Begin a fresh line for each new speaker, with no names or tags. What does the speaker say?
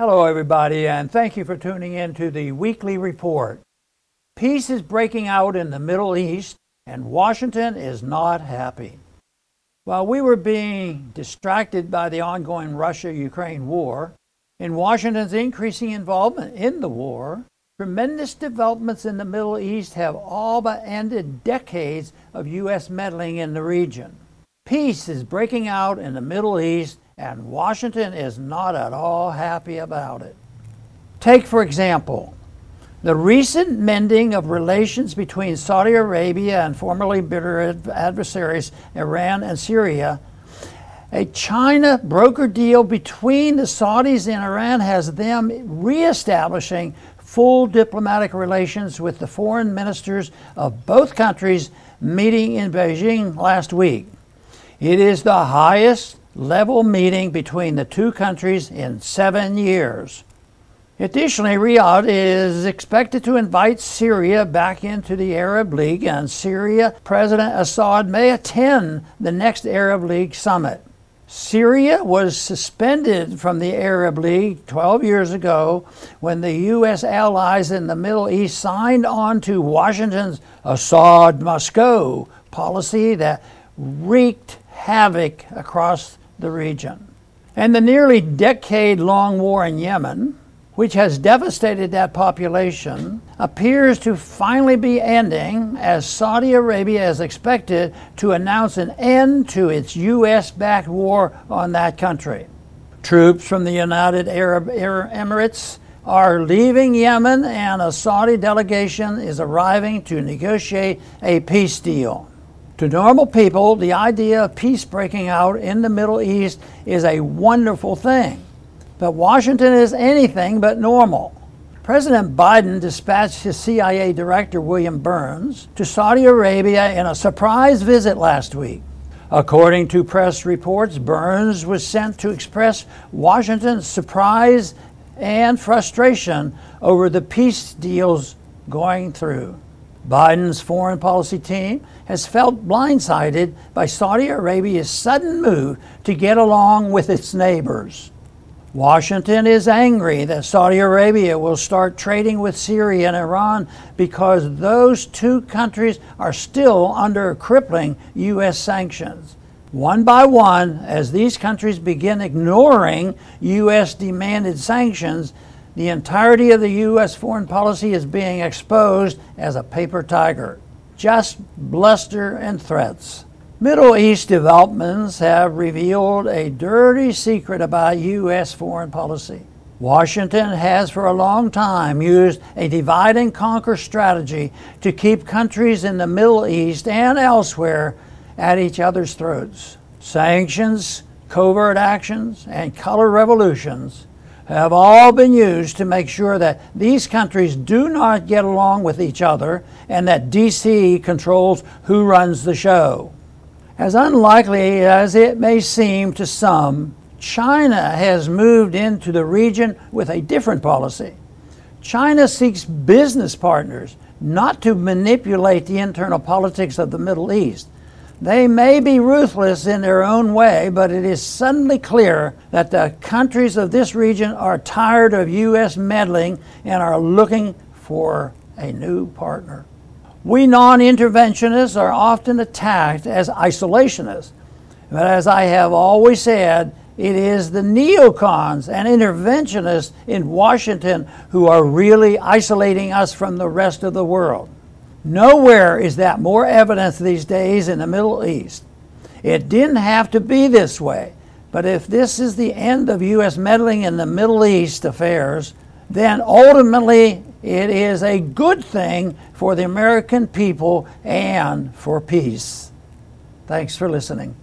Hello, everybody, and thank you for tuning in to the weekly report. Peace is breaking out in the Middle East, and Washington is not happy. While we were being distracted by the ongoing Russia Ukraine war and Washington's increasing involvement in the war, tremendous developments in the Middle East have all but ended decades of U.S. meddling in the region. Peace is breaking out in the Middle East and Washington is not at all happy about it. Take, for example, the recent mending of relations between Saudi Arabia and formerly bitter adversaries Iran and Syria. A China broker deal between the Saudis and Iran has them reestablishing full diplomatic relations with the foreign ministers of both countries meeting in Beijing last week. It is the highest level meeting between the two countries in seven years. Additionally, Riyadh is expected to invite Syria back into the Arab League, and Syria President Assad may attend the next Arab League summit. Syria was suspended from the Arab League 12 years ago when the U.S. allies in the Middle East signed on to Washington's Assad must go policy that wreaked havoc across the region. And the nearly decade long war in Yemen, which has devastated that population, appears to finally be ending as Saudi Arabia is expected to announce an end to its U.S. backed war on that country. Troops from the United Arab Emirates are leaving Yemen, and a Saudi delegation is arriving to negotiate a peace deal. To normal people, the idea of peace breaking out in the Middle East is a wonderful thing. But Washington is anything but normal. President Biden dispatched his CIA director, William Burns, to Saudi Arabia in a surprise visit last week. According to press reports, Burns was sent to express Washington's surprise and frustration over the peace deals going through. Biden's foreign policy team has felt blindsided by Saudi Arabia's sudden move to get along with its neighbors. Washington is angry that Saudi Arabia will start trading with Syria and Iran because those two countries are still under crippling U.S. sanctions. One by one, as these countries begin ignoring U.S. demanded sanctions, the entirety of the U.S. foreign policy is being exposed as a paper tiger. Just bluster and threats. Middle East developments have revealed a dirty secret about U.S. foreign policy. Washington has for a long time used a divide and conquer strategy to keep countries in the Middle East and elsewhere at each other's throats. Sanctions, covert actions, and color revolutions have all been used to make sure that these countries do not get along with each other and that DC controls who runs the show. As unlikely as it may seem to some, China has moved into the region with a different policy. China seeks business partners, not to manipulate the internal politics of the Middle East. They may be ruthless in their own way, but it is suddenly clear that the countries of this region are tired of U.S. meddling and are looking for a new partner. We non interventionists are often attacked as isolationists, but as I have always said, it is the neocons and interventionists in Washington who are really isolating us from the rest of the world. Nowhere is that more evident these days in the Middle East. It didn't have to be this way, but if this is the end of U.S. meddling in the Middle East affairs, then ultimately it is a good thing for the American people and for peace. Thanks for listening.